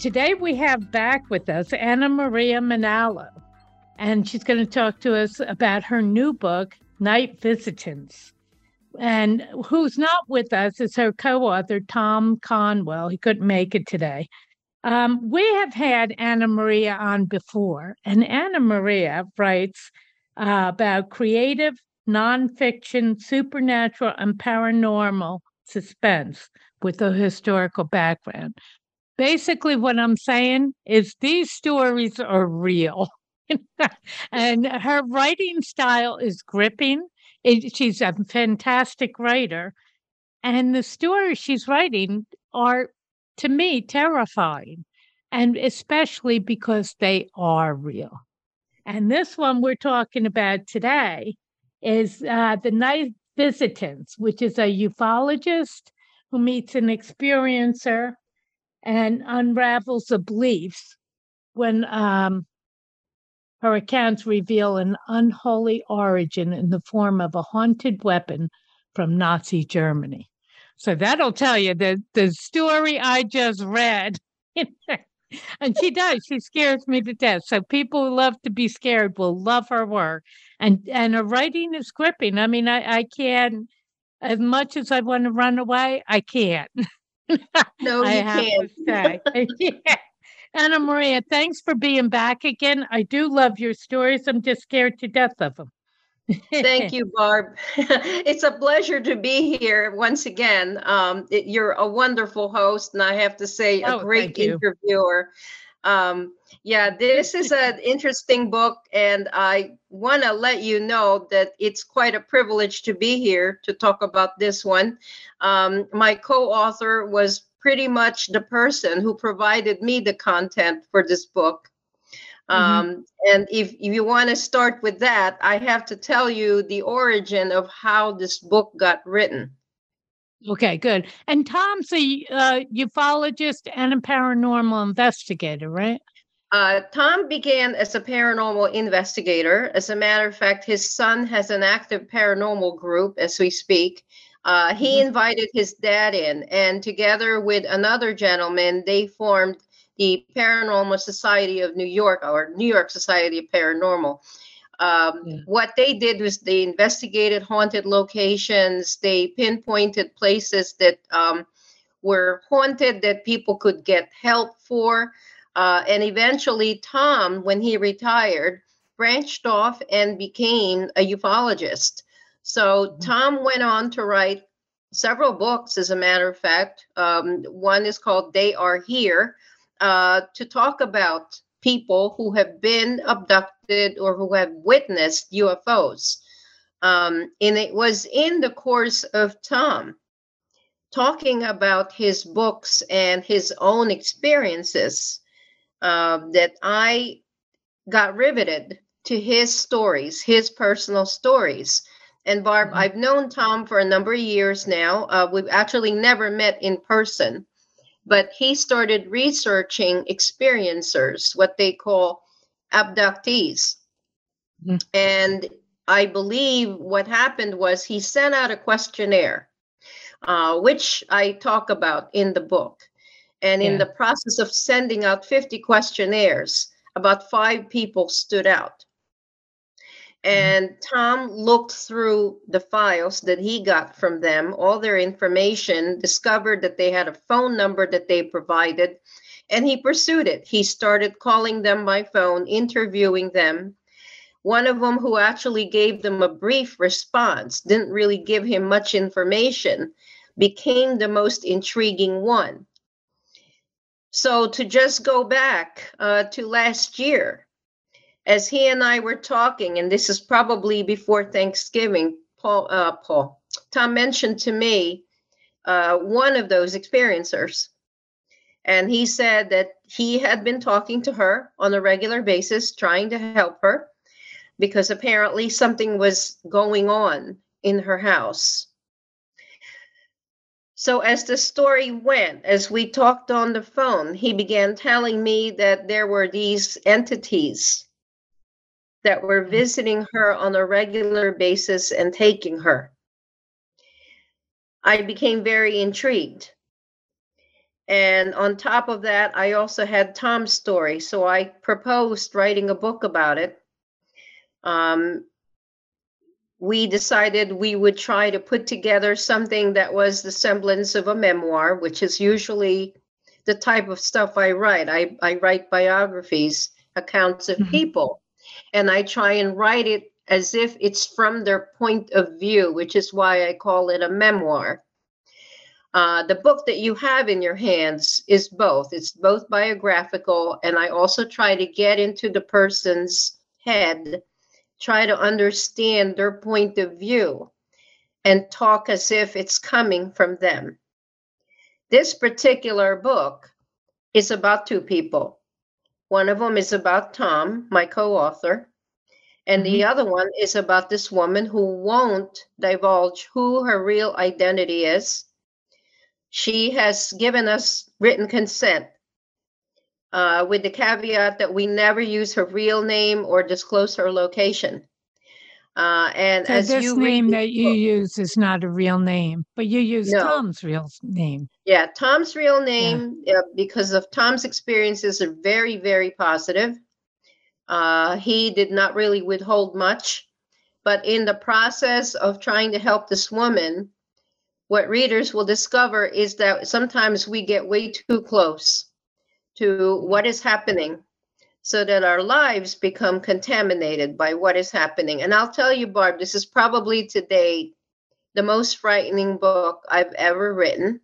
Today we have back with us Anna Maria Manalo, and she's going to talk to us about her new book, Night Visitants. And who's not with us is her co author, Tom Conwell. He couldn't make it today. Um, we have had Anna Maria on before, and Anna Maria writes uh, about creative, nonfiction, supernatural, and paranormal suspense with a historical background basically what I'm saying is these stories are real. and her writing style is gripping. It, she's a fantastic writer. And the stories she's writing are, to me, terrifying. And especially because they are real. And this one we're talking about today is uh, The Night Visitants, which is a ufologist who meets an experiencer and unravels the beliefs when um, her accounts reveal an unholy origin in the form of a haunted weapon from Nazi Germany. So that'll tell you the the story I just read. and she does. She scares me to death. So people who love to be scared will love her work. And and her writing is gripping. I mean, I, I can't as much as I want to run away, I can't. no, I have can't. yeah. Anna Maria, thanks for being back again. I do love your stories. I'm just scared to death of them. Thank you, Barb. it's a pleasure to be here once again. Um, it, you're a wonderful host, and I have to say, a oh, great interviewer. Um, yeah, this is an interesting book, and I want to let you know that it's quite a privilege to be here to talk about this one. Um, my co author was pretty much the person who provided me the content for this book. Mm-hmm. Um, and if, if you want to start with that, I have to tell you the origin of how this book got written. Okay, good. And Tom's a uh, ufologist and a paranormal investigator, right? Uh, Tom began as a paranormal investigator. As a matter of fact, his son has an active paranormal group as we speak. Uh, he mm-hmm. invited his dad in, and together with another gentleman, they formed the Paranormal Society of New York or New York Society of Paranormal. Um, yeah. What they did was they investigated haunted locations, they pinpointed places that um, were haunted that people could get help for. Uh, and eventually, Tom, when he retired, branched off and became a ufologist. So, mm-hmm. Tom went on to write several books, as a matter of fact. Um, one is called They Are Here, uh, to talk about people who have been abducted or who have witnessed UFOs. Um, and it was in the course of Tom talking about his books and his own experiences uh, that I got riveted to his stories, his personal stories. And Barb, mm-hmm. I've known Tom for a number of years now. Uh, we've actually never met in person, but he started researching experiencers, what they call abductees. Mm-hmm. And I believe what happened was he sent out a questionnaire, uh, which I talk about in the book. And in yeah. the process of sending out 50 questionnaires, about five people stood out. Mm-hmm. And Tom looked through the files that he got from them, all their information, discovered that they had a phone number that they provided, and he pursued it. He started calling them by phone, interviewing them. One of them, who actually gave them a brief response, didn't really give him much information, became the most intriguing one. So to just go back uh, to last year, as he and I were talking, and this is probably before Thanksgiving, Paul, uh, Paul, Tom mentioned to me uh, one of those experiencers, And he said that he had been talking to her on a regular basis, trying to help her because apparently something was going on in her house. So, as the story went, as we talked on the phone, he began telling me that there were these entities that were visiting her on a regular basis and taking her. I became very intrigued. And on top of that, I also had Tom's story. So I proposed writing a book about it. Um, we decided we would try to put together something that was the semblance of a memoir, which is usually the type of stuff I write. I, I write biographies, accounts of mm-hmm. people, and I try and write it as if it's from their point of view, which is why I call it a memoir. Uh, the book that you have in your hands is both. It's both biographical, and I also try to get into the person's head, try to understand their point of view, and talk as if it's coming from them. This particular book is about two people. One of them is about Tom, my co author, and the mm-hmm. other one is about this woman who won't divulge who her real identity is she has given us written consent uh, with the caveat that we never use her real name or disclose her location. Uh, and so as this you name that you book, use is not a real name, but you use no. Tom's real name. Yeah, Tom's real name yeah. because of Tom's experiences are very, very positive. Uh, he did not really withhold much, but in the process of trying to help this woman, what readers will discover is that sometimes we get way too close to what is happening so that our lives become contaminated by what is happening. And I'll tell you, Barb, this is probably today the most frightening book I've ever written.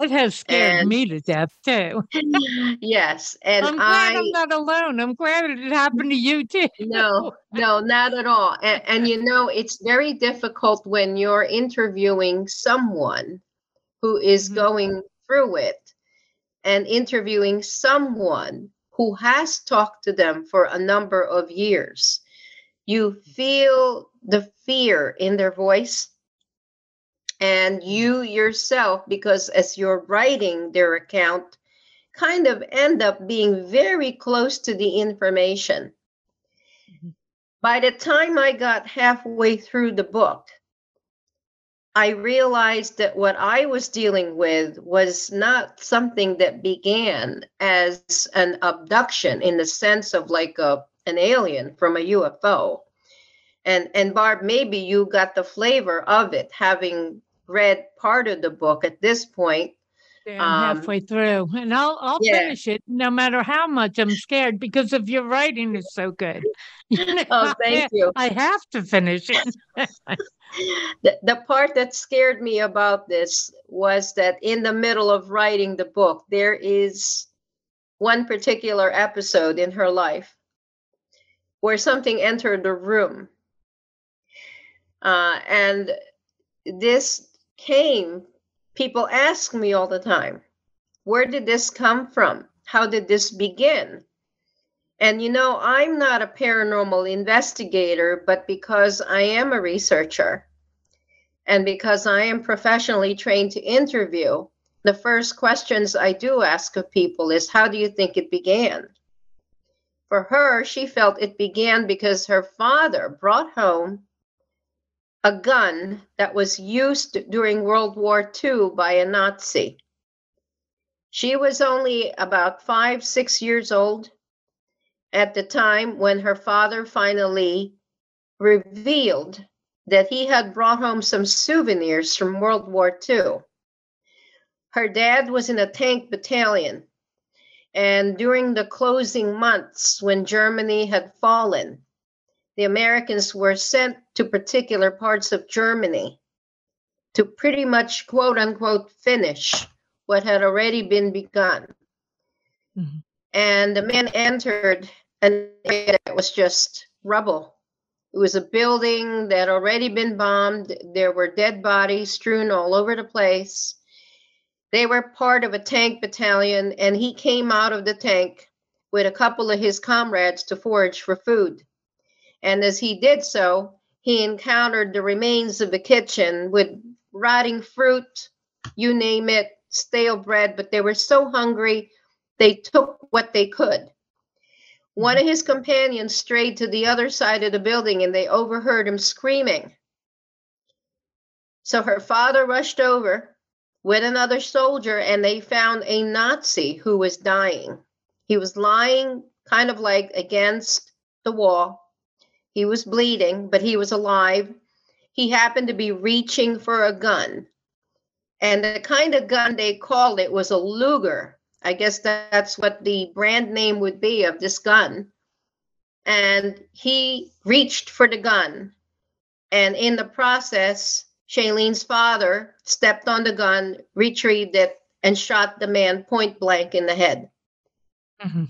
It has scared and, me to death too. yes, and I'm glad I, am not alone. I'm glad it happened to you too. no, no, not at all. And, and you know, it's very difficult when you're interviewing someone who is mm-hmm. going through it, and interviewing someone who has talked to them for a number of years. You feel the fear in their voice and you yourself because as you're writing their account kind of end up being very close to the information mm-hmm. by the time i got halfway through the book i realized that what i was dealing with was not something that began as an abduction in the sense of like a an alien from a ufo and and barb maybe you got the flavor of it having read part of the book at this point. Yeah, I'm um, halfway through, and I'll I'll yeah. finish it no matter how much I'm scared because of your writing is so good. You know, oh, thank I, you. I have to finish it. the, the part that scared me about this was that in the middle of writing the book, there is one particular episode in her life where something entered the room. Uh, and this came, people ask me all the time, where did this come from? How did this begin? And you know, I'm not a paranormal investigator, but because I am a researcher and because I am professionally trained to interview, the first questions I do ask of people is, How do you think it began? For her, she felt it began because her father brought home a gun that was used during World War II by a Nazi. She was only about five, six years old at the time when her father finally revealed that he had brought home some souvenirs from World War II. Her dad was in a tank battalion, and during the closing months when Germany had fallen, the Americans were sent to particular parts of Germany to pretty much quote unquote finish what had already been begun. Mm-hmm. And the men entered an area that was just rubble. It was a building that had already been bombed. There were dead bodies strewn all over the place. They were part of a tank battalion, and he came out of the tank with a couple of his comrades to forage for food. And as he did so, he encountered the remains of the kitchen with rotting fruit, you name it, stale bread, but they were so hungry, they took what they could. One of his companions strayed to the other side of the building and they overheard him screaming. So her father rushed over with another soldier and they found a Nazi who was dying. He was lying kind of like against the wall. He was bleeding, but he was alive. He happened to be reaching for a gun. And the kind of gun they called it was a Luger. I guess that's what the brand name would be of this gun. And he reached for the gun. And in the process, Shalene's father stepped on the gun, retrieved it, and shot the man point blank in the head. Mm-hmm.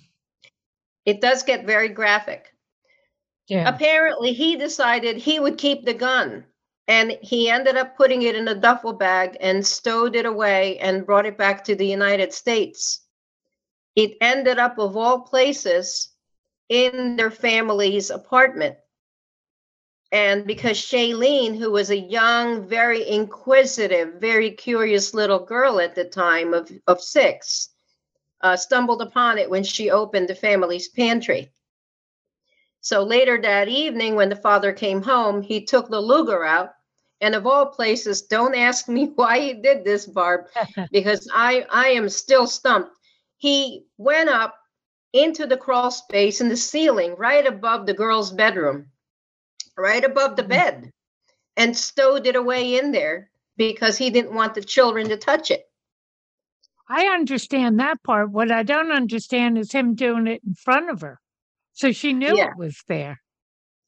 It does get very graphic. Yeah. Apparently, he decided he would keep the gun and he ended up putting it in a duffel bag and stowed it away and brought it back to the United States. It ended up, of all places, in their family's apartment. And because Shalene, who was a young, very inquisitive, very curious little girl at the time of, of six, uh, stumbled upon it when she opened the family's pantry. So later that evening, when the father came home, he took the Luger out and of all places, don't ask me why he did this, Barb, because I, I am still stumped. He went up into the crawl space in the ceiling right above the girl's bedroom, right above the mm-hmm. bed, and stowed it away in there because he didn't want the children to touch it. I understand that part. What I don't understand is him doing it in front of her. So she knew yeah. it was there.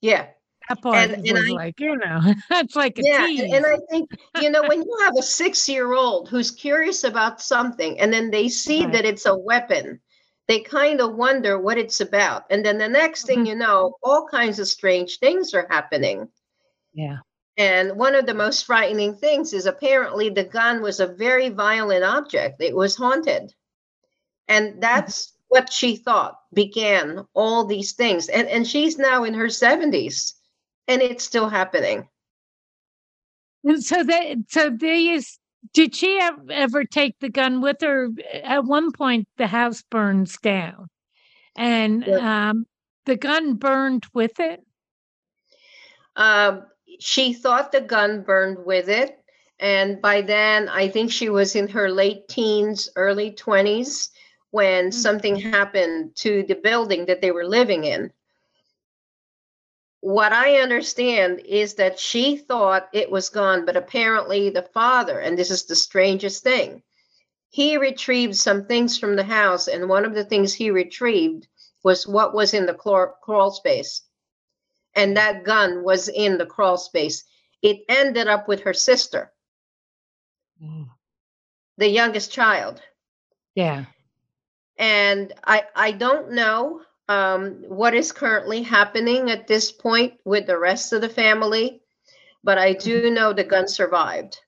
Yeah that part and, and was I, like, you know, that's like a yeah. Tease. And I think, you know, when you have a six year old who's curious about something and then they see right. that it's a weapon, they kind of wonder what it's about. And then the next thing mm-hmm. you know, all kinds of strange things are happening. Yeah. And one of the most frightening things is apparently the gun was a very violent object. It was haunted. And mm-hmm. that's. What she thought began all these things. And and she's now in her 70s and it's still happening. And so that so these did she ever take the gun with her? At one point, the house burns down, and um, the gun burned with it. Um, she thought the gun burned with it, and by then, I think she was in her late teens, early twenties when mm-hmm. something happened to the building that they were living in what I understand is that she thought it was gone, but apparently the father, and this is the strangest thing, he retrieved some things from the house, and one of the things he retrieved was what was in the crawl space. And that gun was in the crawl space. It ended up with her sister, mm. the youngest child. Yeah. And I I don't know um, what is currently happening at this point with the rest of the family, but I do mm-hmm. know the gun survived.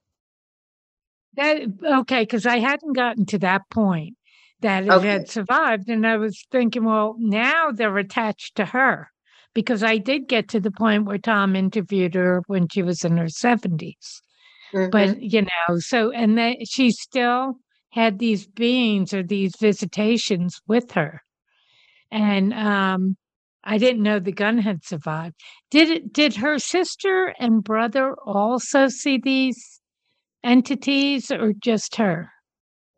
That okay, because I hadn't gotten to that point that it okay. had survived, and I was thinking, well, now they're attached to her because I did get to the point where Tom interviewed her when she was in her 70s. Mm-hmm. But you know, so and that she's still had these beings or these visitations with her and um, I didn't know the gun had survived. Did it? Did her sister and brother also see these entities, or just her?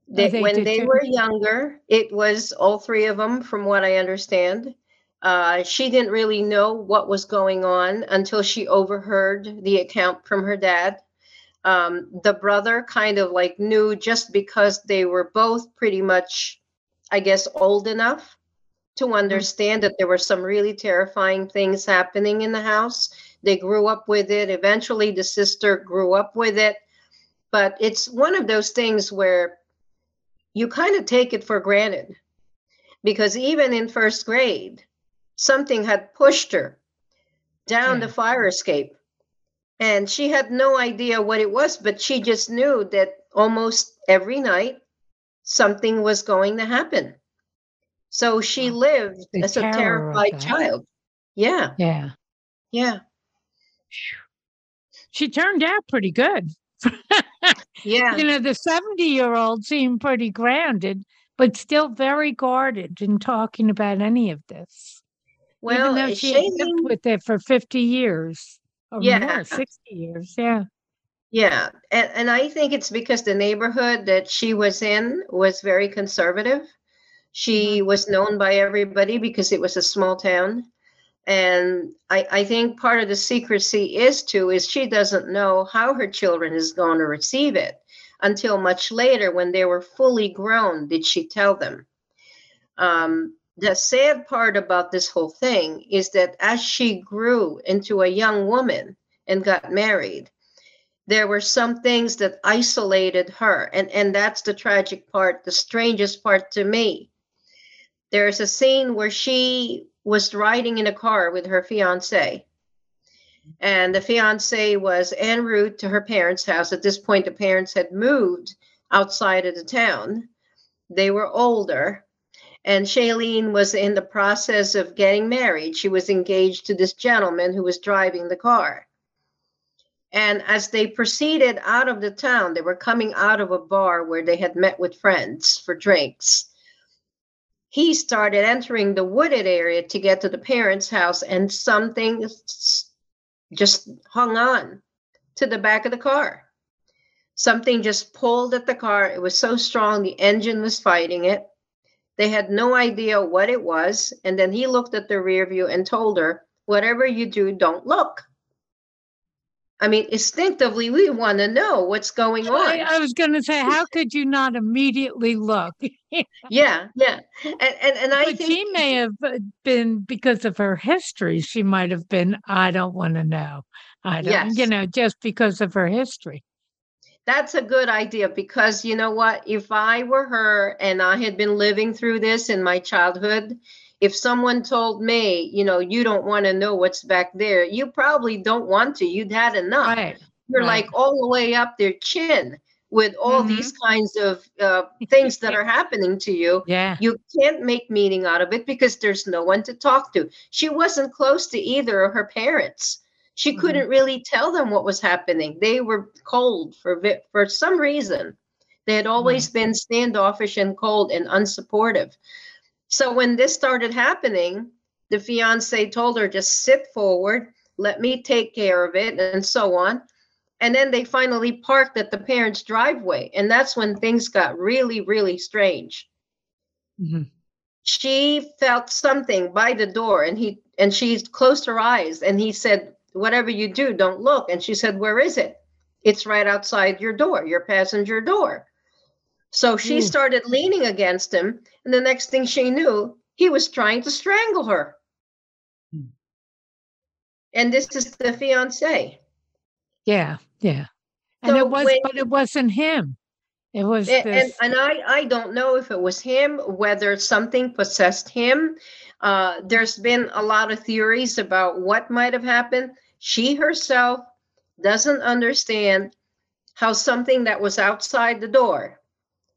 They, they when they were younger, it was all three of them, from what I understand. Uh, she didn't really know what was going on until she overheard the account from her dad. Um, the brother kind of like knew just because they were both pretty much, I guess, old enough to mm-hmm. understand that there were some really terrifying things happening in the house. They grew up with it. Eventually, the sister grew up with it. But it's one of those things where you kind of take it for granted because even in first grade, something had pushed her down yeah. the fire escape. And she had no idea what it was, but she just knew that almost every night something was going to happen. So she lived The as a terrified child. Yeah, Yeah. yeah, She turned out pretty good. yeah. You know, the 70 year old seemed pretty grounded, but still very guarded in talking about any of this. Well, Even though she had lived with it for 50 years or Yeah. more, 60 years. Yeah. yeah, and, and I think it's because the neighborhood that she was in was very conservative. She was known by everybody because it was a small town. And I, I think part of the secrecy is too is she doesn't know how her children is going to receive it until much later when they were fully grown did she tell them. Um, the sad part about this whole thing is that as she grew into a young woman and got married, there were some things that isolated her. And, and that's the tragic part, the strangest part to me. There's a scene where she was riding in a car with her fiance. And the fiance was en route to her parents' house. At this point, the parents had moved outside of the town. They were older. And Shailene was in the process of getting married. She was engaged to this gentleman who was driving the car. And as they proceeded out of the town, they were coming out of a bar where they had met with friends for drinks. He started entering the wooded area to get to the parents' house, and something just hung on to the back of the car. Something just pulled at the car. It was so strong, the engine was fighting it. They had no idea what it was. And then he looked at the rear view and told her, Whatever you do, don't look. I mean, instinctively, we want to know what's going on. I, I was going to say, how could you not immediately look? yeah, yeah. And, and, and I but think she may have uh, been, because of her history, she might have been, I don't want to know. I don't, you know, just because of her history. That's a good idea because you know what? If I were her and I had been living through this in my childhood, if someone told me, you know, you don't want to know what's back there, you probably don't want to. You'd had enough. Right. You're right. like all the way up their chin with all these kinds of uh, things that are happening to you. Yeah. You can't make meaning out of it because there's no one to talk to. She wasn't close to either of her parents. She Mhm. couldn't really tell them what was happening. They were cold for for some reason. They had always been standoffish and cold and unsupportive. So when this started happening, the fiance told her just sit forward, let me take care of it and so on. And then they finally parked at the parents' driveway and that's when things got really really strange Mhm. she felt something by the door and he and she closed her eyes and he said whatever you do don't look and she said where is it it's right outside your door your passenger door so she Ooh. started leaning against him and the next thing she knew he was trying to strangle her Hmm. and this is the fiance Yeah. Yeah. And So it was, when- but it wasn't him. It was and, this. and I, I don't know if it was him, whether something possessed him. Uh, there's been a lot of theories about what might have happened. She herself doesn't understand how something that was outside the door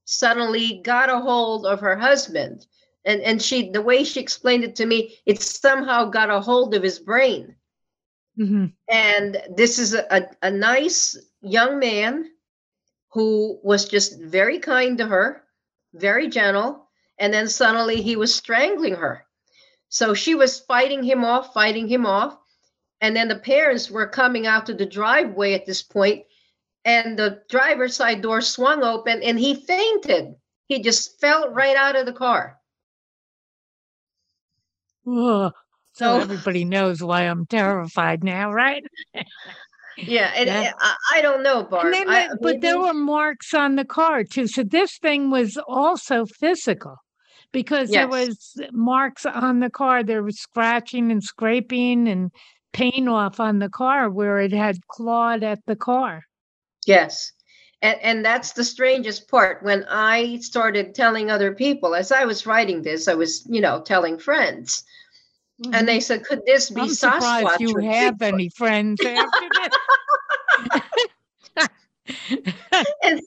suddenly got a hold of her husband. And, and she, the way she explained it to me, it somehow got a hold of his brain. Mhm. And this is a, a, a nice young man who was just very kind to her, very gentle. And then suddenly he was strangling her. So she was fighting him off, fighting him off. And then the parents were coming out to the driveway at this point, and the driver's side door swung open and he fainted. He just fell right out of the car. Ugh. So everybody knows why I'm terrified now, right? Yeah, and Yeah. I, I don't know, Barb. And then, I- the- but there were marks on the car too. So this thing was also physical because there was marks on the car. There was scratching and scraping and paint off on the car where it had clawed at the car. Yes. And, and that's the strangest part. When I started telling other people, as I was writing this, I was, you know, telling friends. And they said, could this be Mm-hmm. I'm surprised Sasquatch? you have Bigfoot?" any friends after and,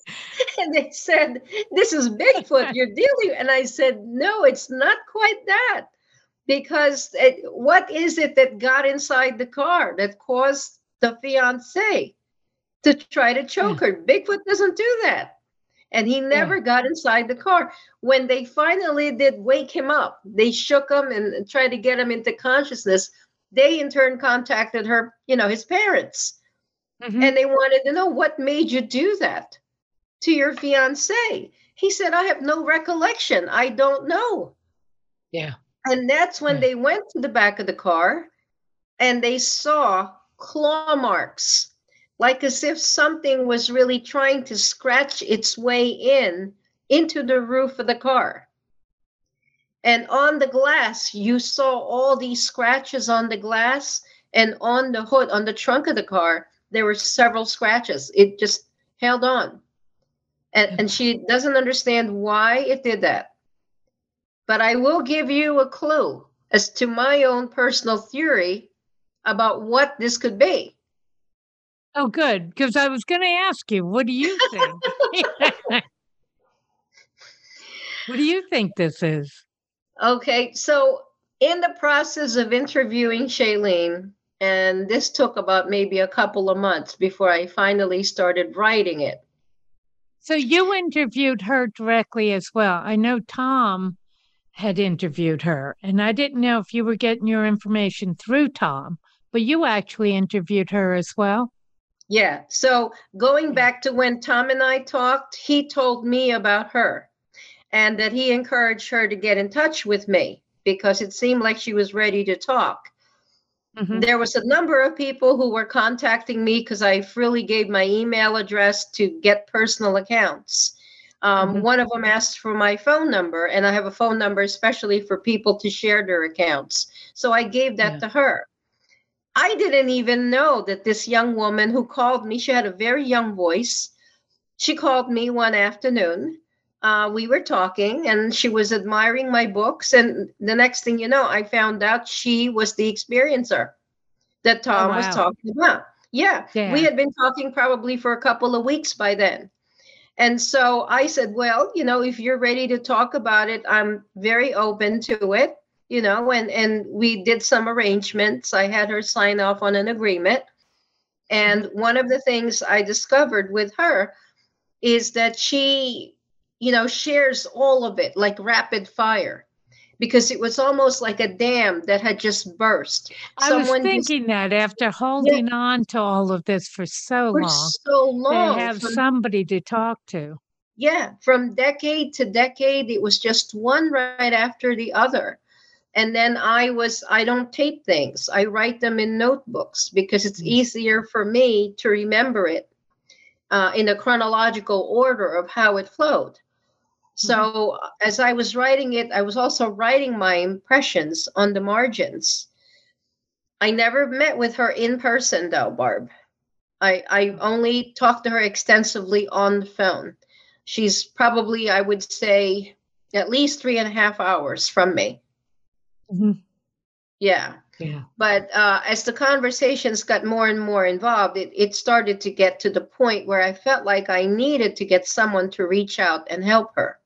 and they said, This is Bigfoot you're dealing. With and I said, No, it's not quite that. Because it, what is it that got inside the car that caused the fiance to try to choke her? Bigfoot doesn't do that. And he never yeah. got inside the car. When they finally did wake him up, they shook him and tried to get him into consciousness. They in turn contacted her, you know, his parents Mm-hmm. And they wanted to know what made you do that to your fiance. He said, I have no recollection. I don't know. Yeah. And that's when hmm. they went to the back of the car and they saw claw marks, like as if something was really trying to scratch its way in into the roof of the car. And on the glass, you saw all these scratches on the glass and on the hood, on the trunk of the car there were several scratches. It just held on. And, and hmm. she doesn't understand why it did that. But I will give you a clue as to my own personal theory about what this could be. Oh, good. Because I was going to ask you, what do you think? what do you think this is? Okay. So, in the process of interviewing Shailene, and this took about maybe a couple of months before I finally started writing it. So you interviewed her directly as well. I know Tom had interviewed her, and I didn't know if you were getting your information through Tom, but you actually interviewed her as well. Yeah. So going back to when Tom and I talked, he told me about her and that he encouraged her to get in touch with me because it seemed like she was ready to talk. Mm-hmm. There was a number of people who were contacting me because I freely gave my email address to get personal accounts. Um, mm-hmm. One of them asked for my phone number, and I have a phone number especially for people to share their accounts. So I gave that yeah. to her. I didn't even know that this young woman who called me, she had a very young voice. She called me one afternoon uh, we were talking and she was admiring my books. And the next thing you know, I found out she was the experiencer that Tom oh, wow. was talking about. Yeah, yeah, we had been talking probably for a couple of weeks by then. And so I said, well, you know, if you're ready to talk about it, I'm very open to it, you know, and and we did some arrangements. I had her sign off on an agreement. And one of the things I discovered with her is that she you know, shares all of it like rapid fire because it was almost like a dam that had just burst. I Someone was thinking just, that after holding yeah, on to all of this for so for long, so long, to have from, somebody to talk to. Yeah, from decade to decade, it was just one right after the other. And then I was, I don't tape things. I write them in notebooks because it's mm. easier for me to remember it uh, in a chronological order of how it flowed. So mm-hmm. as I was writing it, I was also writing my impressions on the margins. I never met with her in person though, Barb. I, I only talked to her extensively on the phone. She's probably, I would say, at least three and a half hours from me. Mm-hmm. Yeah. Yeah. But uh, as the conversations got more and more involved, it, it started to get to the point where I felt like I needed to get someone to reach out and help her.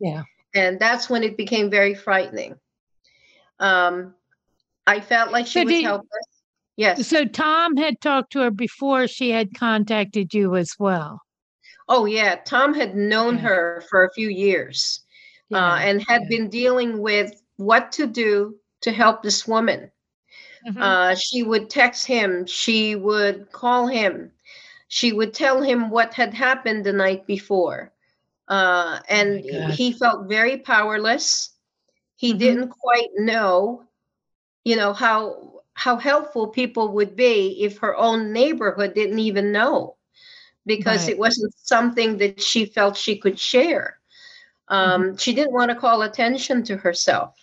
Yeah. And that's when it became very frightening. Um, I felt like she so was did, helpless. Yes. So Tom had talked to her before she had contacted you as well. Oh yeah, Tom had known yeah. her for a few years, uh, yeah. uh, and had yeah. been dealing with what to do to help this woman. Mm-hmm. Uh, she would text him. She would call him. She would tell him what had happened the night before. Uh, and oh he felt very powerless. He mm-hmm. didn't quite know, you know, how how helpful people would be if her own neighborhood didn't even know, because right. it wasn't something that she felt she could share. Um, mm-hmm. She didn't want to call attention to herself.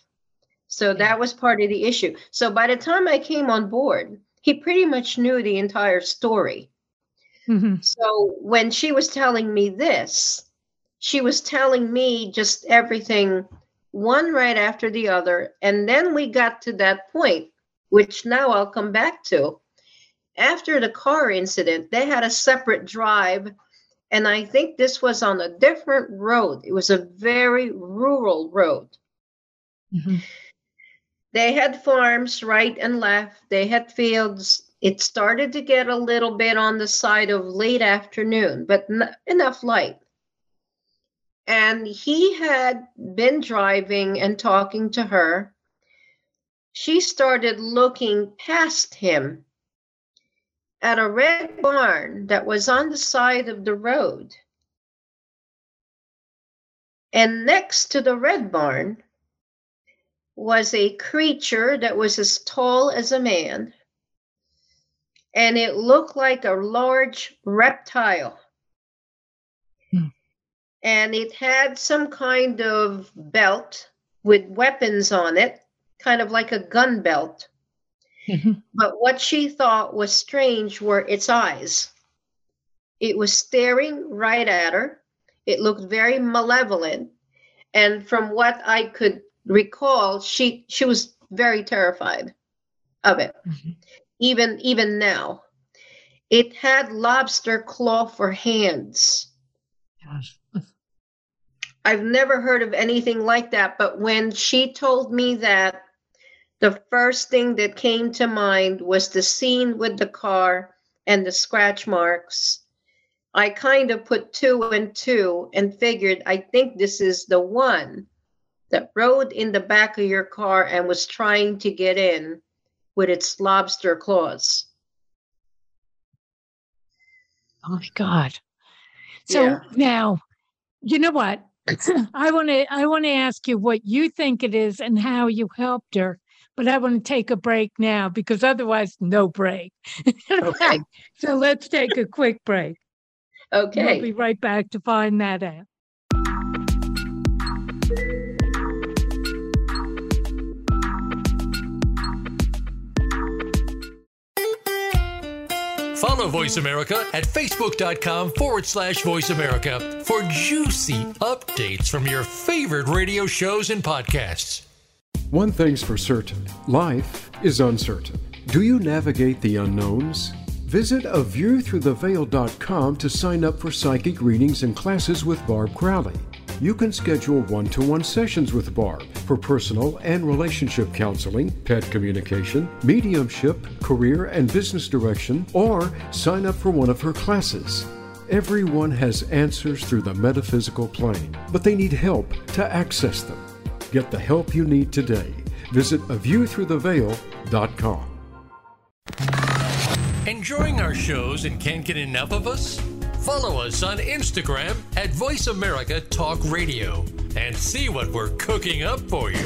So that was part of the issue. So by the time I came on board, he pretty much knew the entire story. Mm-hmm. So when she was telling me this, she was telling me just everything one right after the other. And then we got to that point, which now I'll come back to. after the car incident, they had a separate drive. And I think this was on a different road. It was a very rural road. Mm-hmm. They had farms right and left, they had fields. It started to get a little bit on the side of late afternoon, but n- enough light. And he had been driving and talking to her. She started looking past him at a red barn that was on the side of the road. And next to the red barn was a creature that was as tall as a man. And it looked like a large reptile. And it had some kind of belt with weapons on it, kind of like a gun belt. Mm-hmm. But what she thought was strange were its eyes. It was staring right at her. It looked very malevolent. And from what I could recall, she she was very terrified of it. Mm-hmm. Even even now. It had lobster claw for hands. Gosh. I've never heard of anything like that, but when she told me that the first thing that came to mind was the scene with the car and the scratch marks. I kind of put two and two and figured I think this is the one that rode in the back of your car and was trying to get in with its lobster claws. Oh my God. So yeah. now, you know what? I want to I want to ask you what you think it is and how you helped her but I want to take a break now because otherwise, no break. Okay. so let's take a quick break. Okay. We'll be right back to find that out. Follow Voice America at facebook.com forward slash voice America for juicy updates from your favorite radio shows and podcasts. One thing's for certain life is uncertain. Do you navigate the unknowns? Visit a view through the aviewthroughtheveil.com to sign up for psychic readings and classes with Barb Crowley. You can schedule one to one sessions with Barb for personal and relationship counseling, pet communication, mediumship, career and business direction, or sign up for one of her classes. Everyone has answers through the metaphysical plane, but they need help to access them. Get the help you need today. Visit aviewthroughtheveil.com. Enjoying our shows and can't get enough of us? Follow us on Instagram at Voice America Talk Radio and see what we're cooking up for you.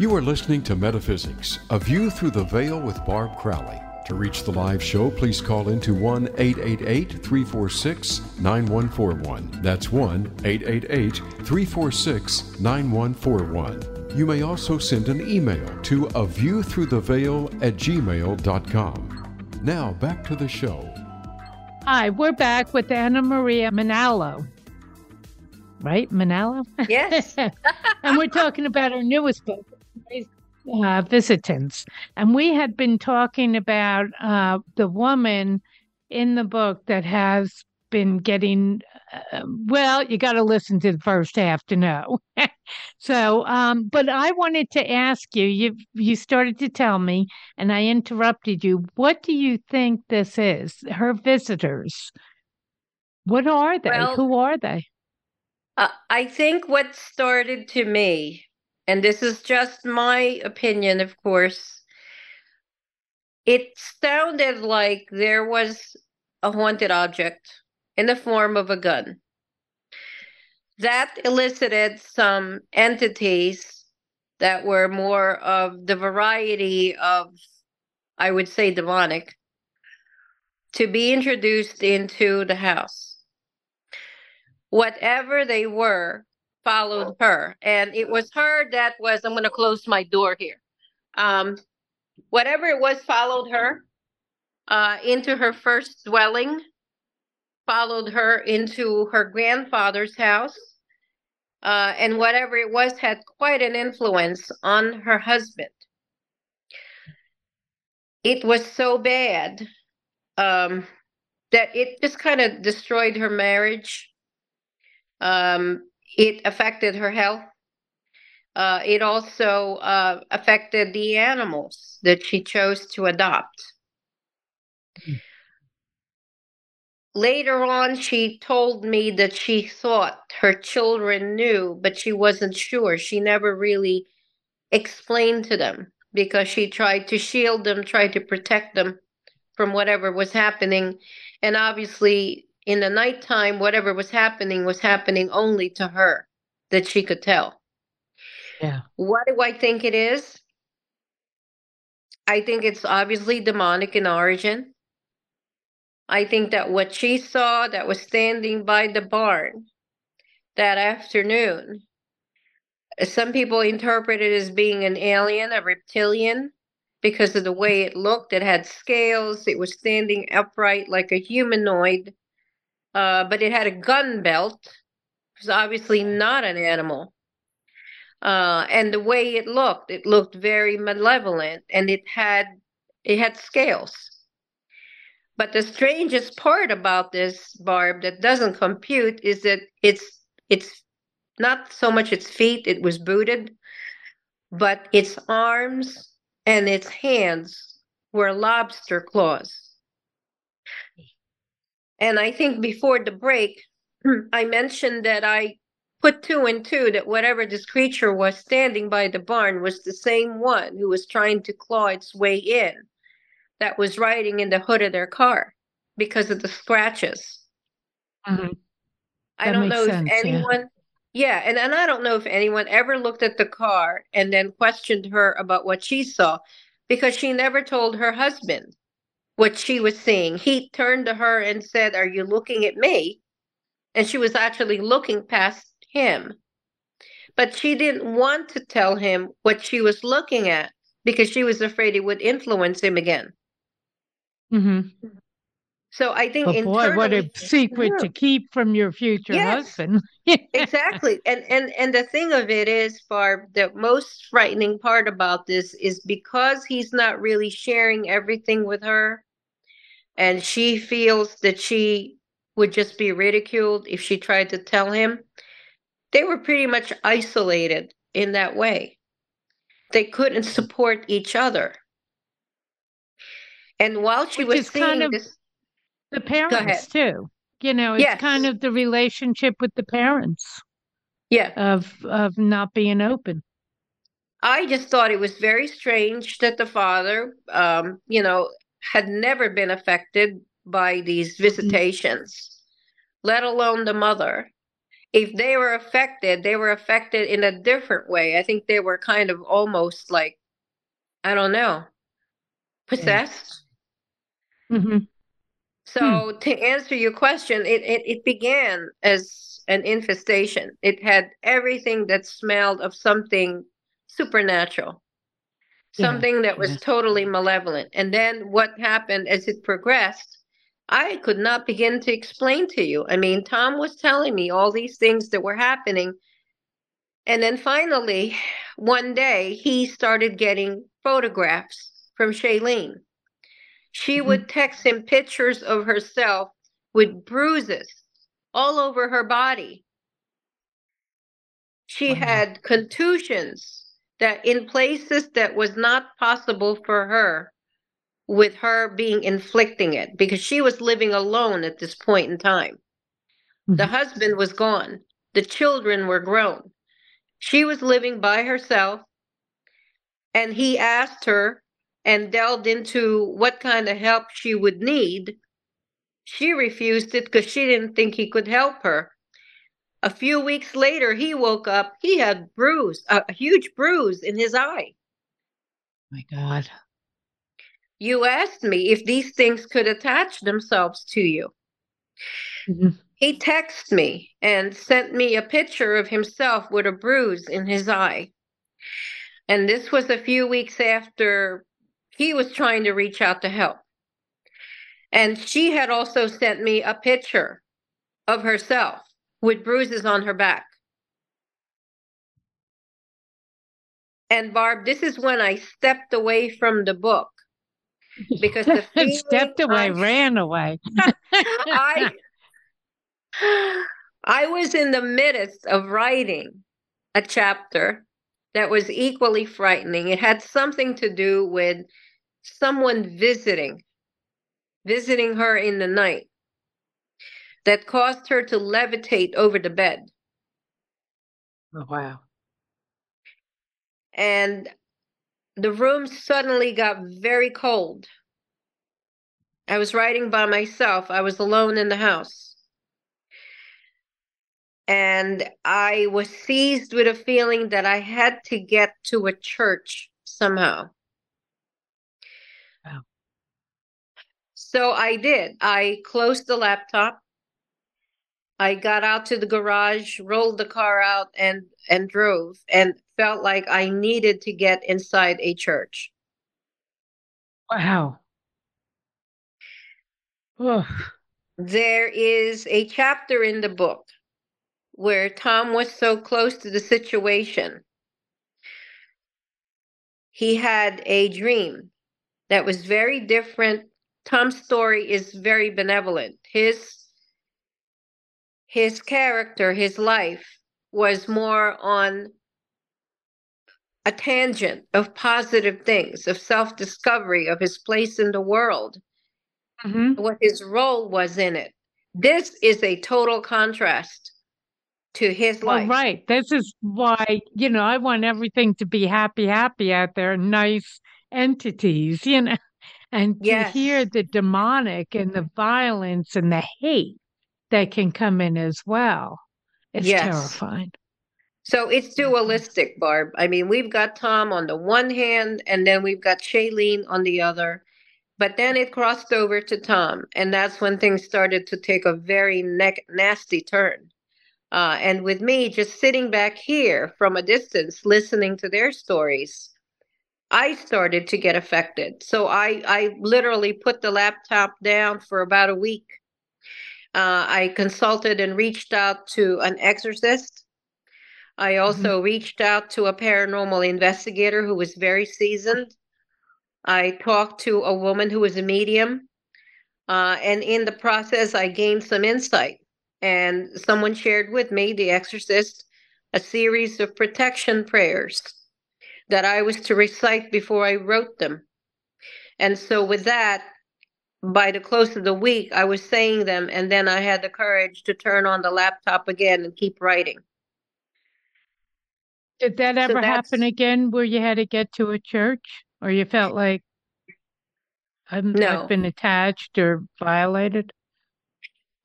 You are listening to Metaphysics, A View Through the Veil with Barb Crowley. To reach the live show, please call into 1 888 346 9141. That's 1 888 346 9141. You may also send an email to a view through the veil at gmail.com. Now back to the show. Hi, we're back with Anna Maria Manalo. Right? Manalo? Yes. and we're talking about her newest book, uh, visitants. And we had been talking about uh, the woman in the book that has been getting, uh, well, you got to listen to the first half to know. so, um, but I wanted to ask you, you, you started to tell me, and I interrupted you. What do you think this is? Her visitors. What are they? Well, Who are they? Uh, I think what started to me and this is just my opinion, of course, it sounded like there was a haunted object in the form of a gun. That elicited some entities that were more of the variety of, I would say, demonic, to be introduced into the house. Whatever they were, followed her. And it was her that was, I'm going to close my door here. Um, whatever it was, followed her uh, into her first dwelling, followed her into her grandfather's house, uh, and whatever it was had quite an influence on her husband. It was so bad um, that it just kind of destroyed her marriage. Um, it affected her health. Uh, it also uh, affected the animals that she chose to adopt. Mm. Later on, she told me that she thought her children knew, but she wasn't sure. She never really explained to them because she tried to shield them, tried to protect them from whatever was happening. And obviously, in the nighttime, whatever was happening was happening only to her that she could tell. Yeah. What do I think it is? I think it's obviously demonic in origin. I think that what she saw that was standing by the barn that afternoon, some people interpret it as being an alien, a reptilian, because of the way it looked. It had scales, it was standing upright like a humanoid, uh, but it had a gun belt. It was obviously not an animal. Uh, and the way it looked, it looked very malevolent, and it had it had scales. But the strangest part about this, Barb, that doesn't compute is that it's it's not so much its feet, it was booted, but its arms and its hands were lobster claws. And I think before the break, I mentioned that I put two and two that whatever this creature was standing by the barn was the same one who was trying to claw its way in that was riding in the hood of their car because of the scratches. Mm-hmm. I don't know sense, if anyone, yeah. yeah, and, and I don't know if anyone ever looked at the car and then questioned her about what she saw because she never told her husband what she was seeing. He turned to her and said, Are you looking at me? And she was actually looking past him. But she didn't want to tell him what she was looking at because she was afraid it would influence him again. Mm-hmm. So I think oh boy, what a secret yeah. to keep from your future yes, husband. exactly. And and and the thing of it is, Barb, the most frightening part about this is because he's not really sharing everything with her, and she feels that she would just be ridiculed if she tried to tell him. They were pretty much isolated in that way. They couldn't support each other. And while she Which was seeing kind of this, the parents too. You know, it's yes. kind of the relationship with the parents. Yeah. Of of not being open. I just thought it was very strange that the father, um, you know, had never been affected by these mm-hmm. visitations, let alone the mother. If they were affected, they were affected in a different way. I think they were kind of almost like, I don't know, possessed. Mm-hmm. So hmm. to answer your question, it, it, it began as an infestation. It had everything that smelled of something supernatural, something yeah. that was yeah. totally malevolent. And then what happened as it progressed, I could not begin to explain to you. I mean, Tom was telling me all these things that were happening. And then finally, one day, he started getting photographs from Shailene. She mm-hmm. would text him pictures of herself with bruises all over her body. She wow. had contusions that in places that was not possible for her with her being inflicting it because she was living alone at this point in time. Mm-hmm. The husband was gone. The children were grown. She was living by herself. And he asked her and delved into what kind of help she would need, she refused it because she didn't think he could help her. A few weeks later, he woke up. He had bruise, a huge bruise in his eye. My God. You asked me if these things could attach themselves to you. Mm-hmm. He texted me and sent me a picture of himself with a bruise in his eye. And this was a few weeks after he was trying to reach out to help. And she had also sent me a picture of herself with bruises on her back. And Barb, this is when I stepped away from the book because the stepped away, I, ran away. I I was in the midst of writing a chapter that was equally frightening. It had something to do with someone visiting, visiting her in the night that caused her to levitate over the bed. Oh, wow. And the room suddenly got very cold. I was writing by myself, I was alone in the house. And I was seized with a feeling that I had to get to a church somehow. So I did. I closed the laptop. I got out to the garage, rolled the car out and and drove and felt like I needed to get inside a church. Wow. Ugh. There is a chapter in the book where Tom was so close to the situation. He had a dream that was very different. Tom's story is very benevolent. His his character, his life was more on a tangent of positive things, of self discovery, of his place in the world, mm-hmm. what his role was in it. This is a total contrast to his life. Well, right. This is why, you know, I want everything to be happy, happy out there, nice entities, you know, and yes. to hear the demonic and the violence and the hate that can come in as well. It's yes. terrifying. So it's dualistic, Barb. I mean, we've got Tom on the one hand, and then we've got Shailene on the other. But then it crossed over to Tom, and that's when things started to take a very ne- nasty turn. Uh, and with me just sitting back here from a distance, listening to their stories, I started to get affected. So I, I literally put the laptop down for about a week. Uh, I consulted and reached out to an exorcist I also mm-hmm. reached out to a paranormal investigator who was very seasoned. I talked to a woman who was a medium. Uh, and in the process, I gained some insight. And someone shared with me, the exorcist, a series of protection prayers that I was to recite before I wrote them. And so, with that, by the close of the week, I was saying them, and then I had the courage to turn on the laptop again and keep writing. Did that ever so happen again where you had to get to a church or you felt like I've, no. Been attached or violated?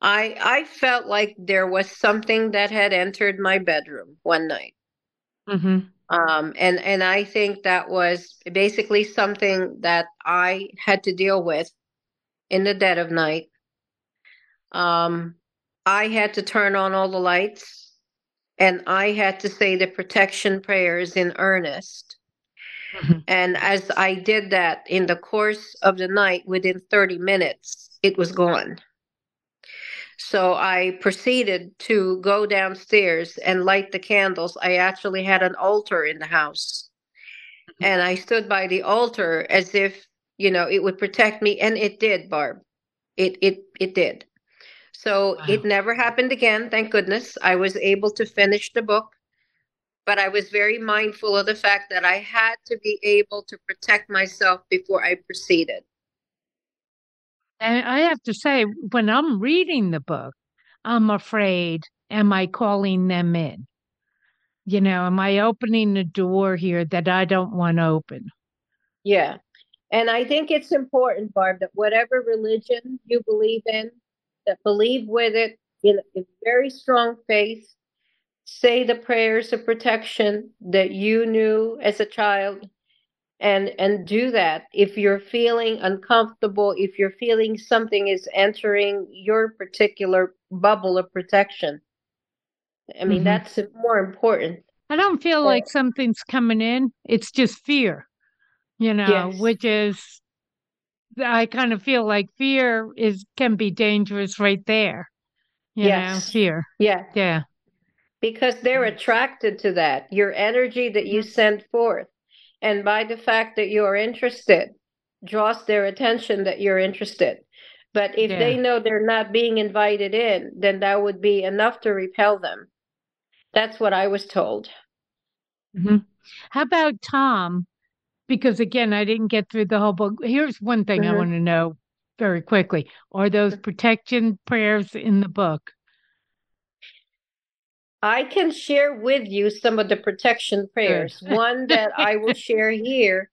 I I felt like there was something that had entered my bedroom one night. Mm-hmm. Um, and and I think that was basically something that I had to deal with in the dead of night. Um, I had to turn on all the lights and I had to say the protection prayers in earnest. Mm-hmm. And as I did that in the course of the night, within 30 minutes, it was gone. So I proceeded to go downstairs and light the candles. I actually had an altar in the house. Mm-hmm. And I stood by the altar as if, you know, it would protect me. And it did, Barb. It it it did. So wow. it never happened again, thank goodness. I was able to finish the book, but I was very mindful of the fact that I had to be able to protect myself before I proceeded. And I have to say, when I'm reading the book, I'm afraid, am I calling them in? You know, am I opening the door here that I don't want to open? Yeah. And I think it's important, Barb, that whatever religion you believe in, that believe with it in, in very strong faith, say the prayers of protection that you knew as a child and and do that if you're feeling uncomfortable if you're feeling something is entering your particular bubble of protection i mean mm-hmm. that's more important i don't feel like something's coming in it's just fear you know yes. which is I kind of feel like fear is can be dangerous right there. You yes. know, fear. Yeah. Yeah. Because they're attracted to that. Your energy that you send forth. And by the fact that you're interested, draws their attention that you're interested. But if Yeah. they know they're not being invited in, then that would be enough to repel them. That's what I was told. Mhm. How about Tom? Because again, I didn't get through the whole book. Here's one thing I Mhm. want to know very quickly. Are those protection prayers in the book? I can share with you some of the protection prayers. One that I will share here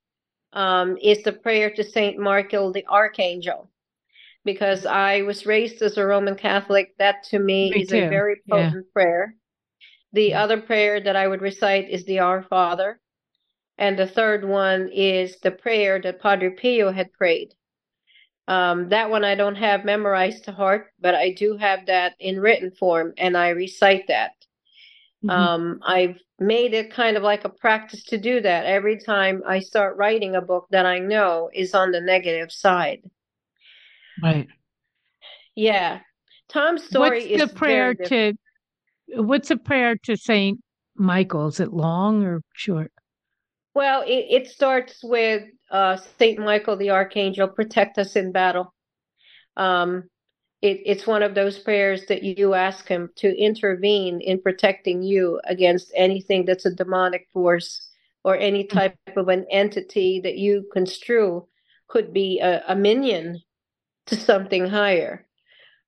um, is the prayer to Saint Michael the Archangel, because I was raised as a Roman Catholic. That to me, Me is a too, very yeah. potent prayer. The Yeah. other prayer that I would recite is the Our Father, and the third one is the prayer that Padre Pio had prayed. Um, that one I don't have memorized to heart, but I do have that in written form, and I recite that. Mhm. Um, I've made it kind of like a practice to do that every time I start writing a book that I know is on the negative side. Right. Yeah. Tom's story What's is the prayer to what's a prayer to Saint Michael? Is it long or short? Well, it, it starts with uh, Saint Michael the Archangel, protect us in battle. Um, it, it's one of those prayers that you ask him to intervene in protecting you against anything that's a demonic force or any type of an entity that you construe could be a, a minion to something higher.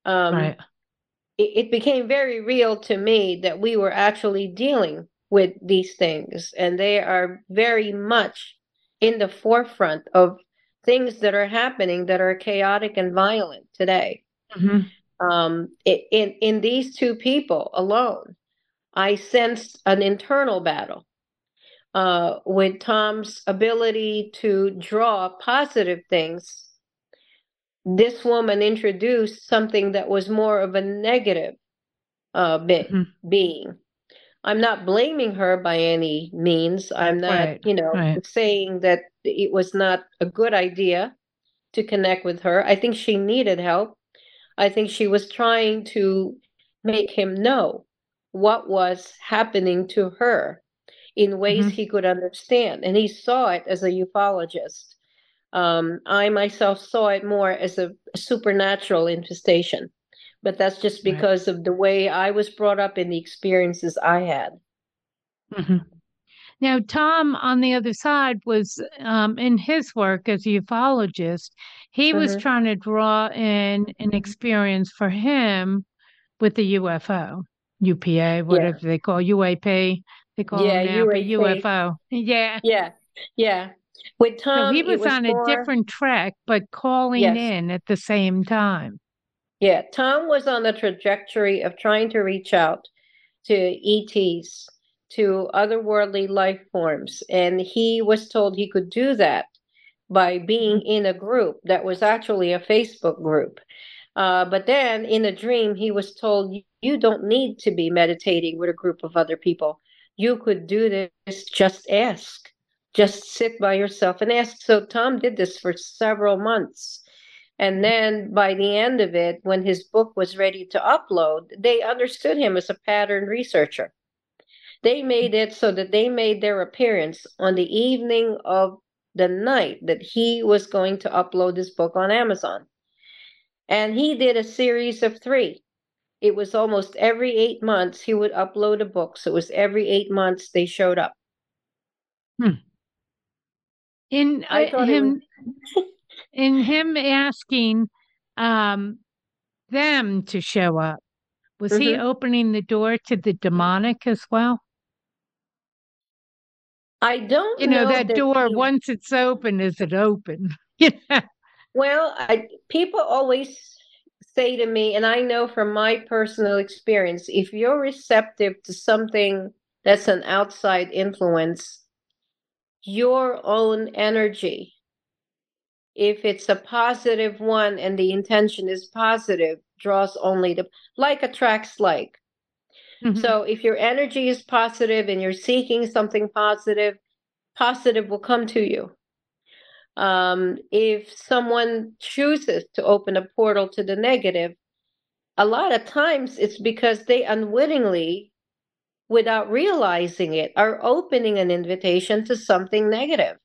Um, right. it, it became very real to me that we were actually dealing with these things, and they are very much in the forefront of things that are happening that are chaotic and violent today. Mhm. Um, i- in in these two people alone, I sensed an internal battle uh, with Tom's ability to draw positive things. This woman introduced something that was more of a negative uh, bit Mhm. being. I'm not blaming her by any means. I'm not, Right, you know, right. saying that it was not a good idea to connect with her. I think she needed help. I think she was trying to make him know what was happening to her in ways Mhm. he could understand. And he saw it as a ufologist. Um, I myself saw it more as a supernatural infestation, but that's just Right. because of the way I was brought up and the experiences I had. Mhm. Now, Tom, on the other side, was um, in his work as a ufologist, he was Mhm. trying to draw in an experience for him with the UFO, UPA, whatever they call UAP. They call Yeah, now, UAP. UFO. Yeah. Yeah, yeah. With So Tom, he was, was on more, a different track, but calling Yes. in at the same time. Yeah, Tom was on the trajectory of trying to reach out to ETs, to otherworldly life forms, and he was told he could do that by being in a group that was actually a Facebook group. Uh, but then in a dream, he was told, "You- You don't need to be meditating with a group of other people. You could do this, just ask. Just sit by yourself and ask. So Tom did this for several months. And then by the end of it, when his book was ready to upload, they understood him as a pattern researcher. They made it so that they made their appearance on the evening of the night that he was going to upload his book on Amazon. And he did a series of three. It was almost every eight months he would upload a book. So it was every eight months they showed up. In I uh, him, in him asking um, them to show up, was he Mhm. opening the door to the demonic as well? I don't You know, that door, he- once it's open, is it open? Well, I, people always say to me, and I know from my personal experience, if you're receptive to something that's an outside influence, your own energy, if it's a positive one and the intention is positive, draws only the like attracts like. Mhm. So if your energy is positive and you're seeking something positive, positive will come to you. Um, if someone chooses to open a portal to the negative, a lot of times it's because they unwittingly without realizing it, are opening an invitation to something negative.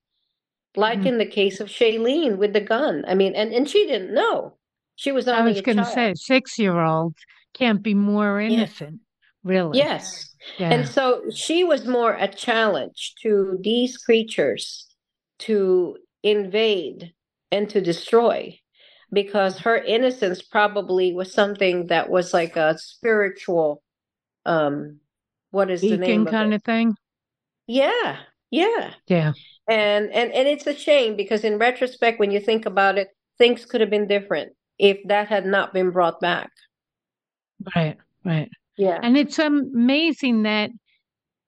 Like Mhm. in the case of Shailene with the gun. I mean, and, and she didn't know. She was I was a going to say, six year olds can't be more innocent, really. Yes. Yeah. And so she was more a challenge to these creatures to invade and to destroy because her innocence probably was something that was like a spiritual um what is the name Beacon of kind of thing. Yeah. Yeah. Yeah. And and and it's a shame because in retrospect when you think about it things could have been different if that had not been brought back. Right. Right. Yeah. And it's amazing that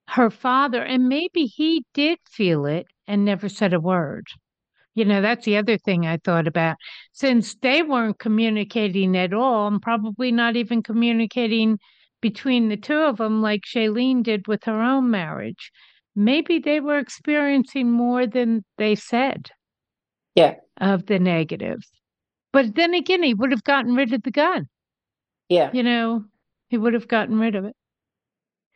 her father, and maybe he did feel it and never said a word. You know, that's the other thing I thought about. Since they weren't communicating at all, and probably not even communicating between the two of them like Shailene did with her own marriage, maybe they were experiencing more than they said Yeah. of the negatives. But then again, he would have gotten rid of the gun. Yeah. You know, he would have gotten rid of it.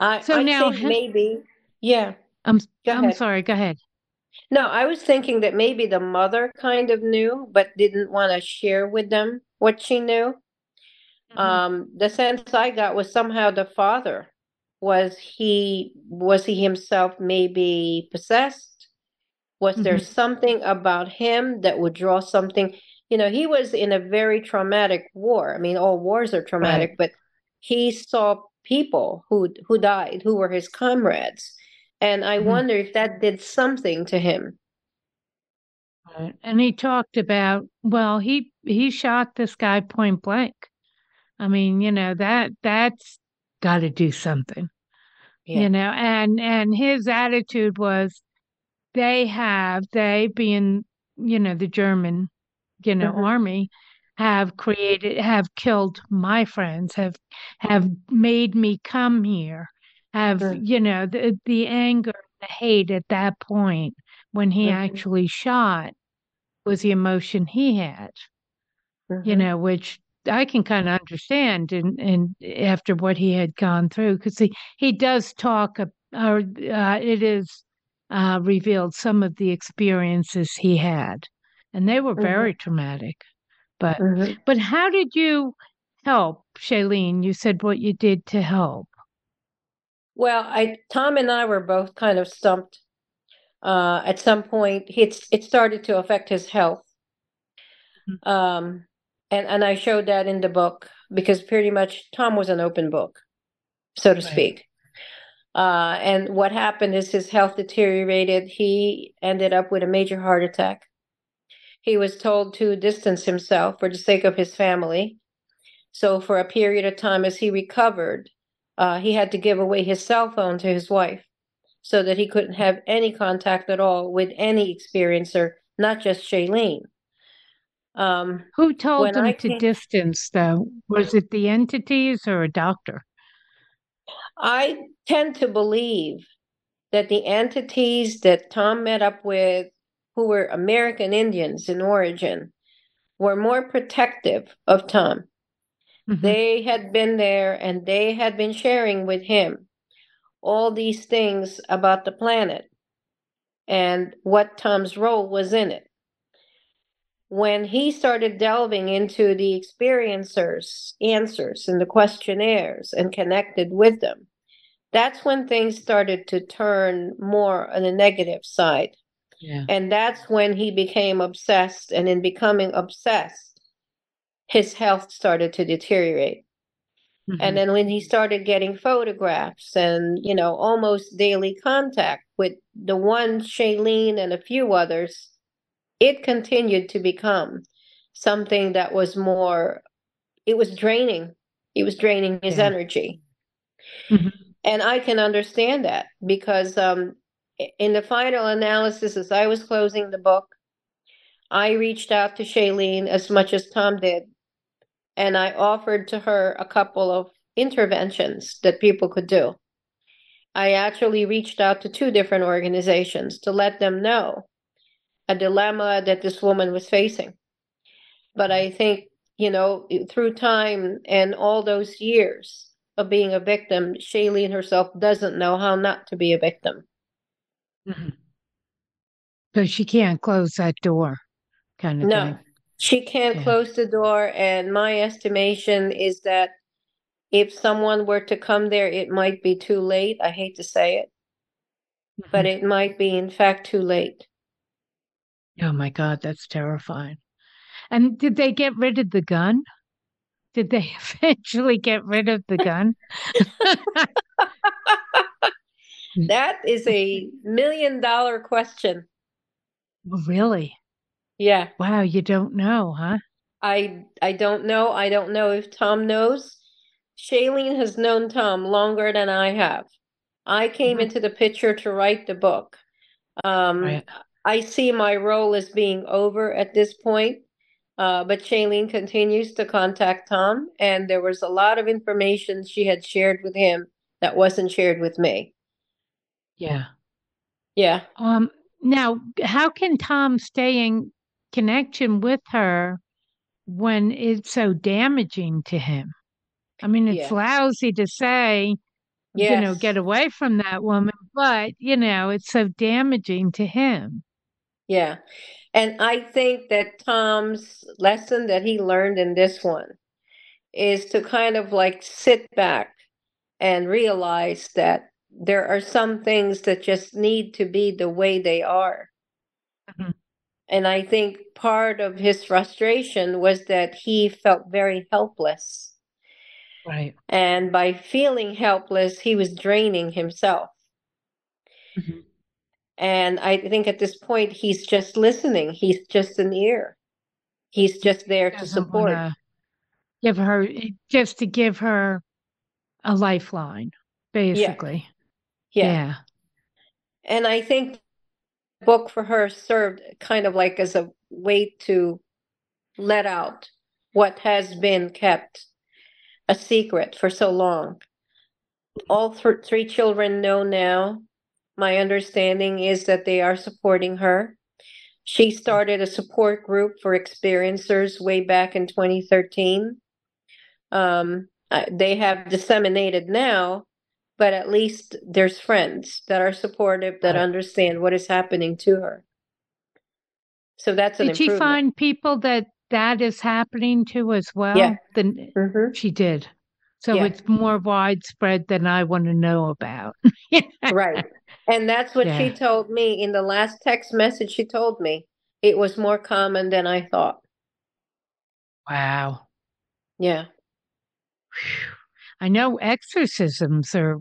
I So I now ha- maybe yeah. I'm Go I'm ahead. sorry, go ahead. No, I was thinking that maybe the mother kind of knew, but didn't want to share with them what she knew. Mhm. Um, the sense I got was somehow the father was he was he himself maybe possessed? Was there Mhm. something about him that would draw something? You know, he was in a very traumatic war. I mean, all wars are traumatic, but he saw people who who died, who were his comrades. And I Mhm. wonder if that did something to him. And he talked about, well, he he shot this guy point blank. I mean, you know, that that's got to do something. Yeah. You know, and and his attitude was they have they being, you know, the German, you know, Mhm. army have created have killed my friends, have have made me come here. Have, Mm. you know, the the anger, the hate at that point when he Mhm. actually shot was the emotion he had, you Mhm. know, which I can kind of understand and and after what he had gone through because he he does talk or uh, it is uh, revealed some of the experiences he had, and they were Mhm. very traumatic. But Mhm. but how did you help, Shailene? You said what you did to help. Well, I Tom and I were both kind of stumped. Uh, at some point, it's it started to affect his health. Mhm. Um, and and I showed that in the book because pretty much Tom was an open book, so to Right. speak. Uh, and what happened is his health deteriorated. He ended up with a major heart attack. He was told to distance himself for the sake of his family. So for a period of time, as he recovered, uh, he had to give away his cell phone to his wife so that he couldn't have any contact at all with any experiencer, not just Shailene. Um, Who told him I to came- distance, though? Was it the entities or a doctor? I tend to believe that the entities that Tom met up with, who were American Indians in origin, were more protective of Tom. Mhm. They had been there and they had been sharing with him all these things about the planet and what Tom's role was in it. When he started delving into the experiencers' answers and the questionnaires and connected with them, that's when things started to turn more on the negative side. Yeah. And that's when he became obsessed. And in becoming obsessed, his health started to deteriorate. Mhm. And then when he started getting photographs and, you know, almost daily contact with the one Shailene and a few others, it continued to become something that was more, it was draining. It was draining his Yeah. energy. Mhm. And I can understand that because um, in the final analysis, as I was closing the book, I reached out to Shailene as much as Tom did. And I offered to her a couple of interventions that people could do. I actually reached out to two different organizations to let them know a dilemma that this woman was facing. But I think, you know, through time and all those years, of being a victim, Shailene herself doesn't know how not to be a victim. Mm-hmm. So she can't close that door, kind of No, thing. she can't Yeah. close the door. And my estimation is that if someone were to come there, it might be too late. I hate to say it, but Mhm. it might be, in fact, too late. oh my God, that's terrifying. And did they get rid of the gun? Did they eventually get rid of the gun? That is a million dollar question. Oh, really? Yeah. Wow, you don't know, huh? I I don't know. I don't know if Tom knows. Shailene has known Tom longer than I have. I came Mhm. into the picture to write the book. Um, Right. I see my role as being over at this point, uh, but Shailene continues to contact Tom, and there was a lot of information she had shared with him that wasn't shared with me. Yeah. Yeah. Um, now, how can Tom stay in connection with her when it's so damaging to him? I mean, it's Yeah. lousy to say, you know, get away from that woman, but, you know, it's so damaging to him. Yeah. And I think that Tom's lesson that he learned in this one is to kind of like sit back and realize that there are some things that just need to be the way they are. Mhm. And I think part of his frustration was that he felt very helpless. Right. And by feeling helpless, he was draining himself. Mhm. And I think at this point, he's just listening. He's just an ear. He's just there to support. give her just to give her a lifeline, basically. Yeah. Yeah. And I think the book for her served kind of like as a way to let out what has been kept a secret for so long. All th- three children know now. My understanding is that they are supporting her. She started a support group for experiencers way back in 2013. Um, they have disseminated now, but at least there's friends that are supportive that Right. understand what is happening to her. So that's an Did she find people that that is happening to as well? Yeah. Then Mhm. she did. So Yeah. it's more widespread than I want to know about. Right. And that's what she told me in the last text message she told me. It was more common than I thought. Wow. Yeah. I know exorcisms are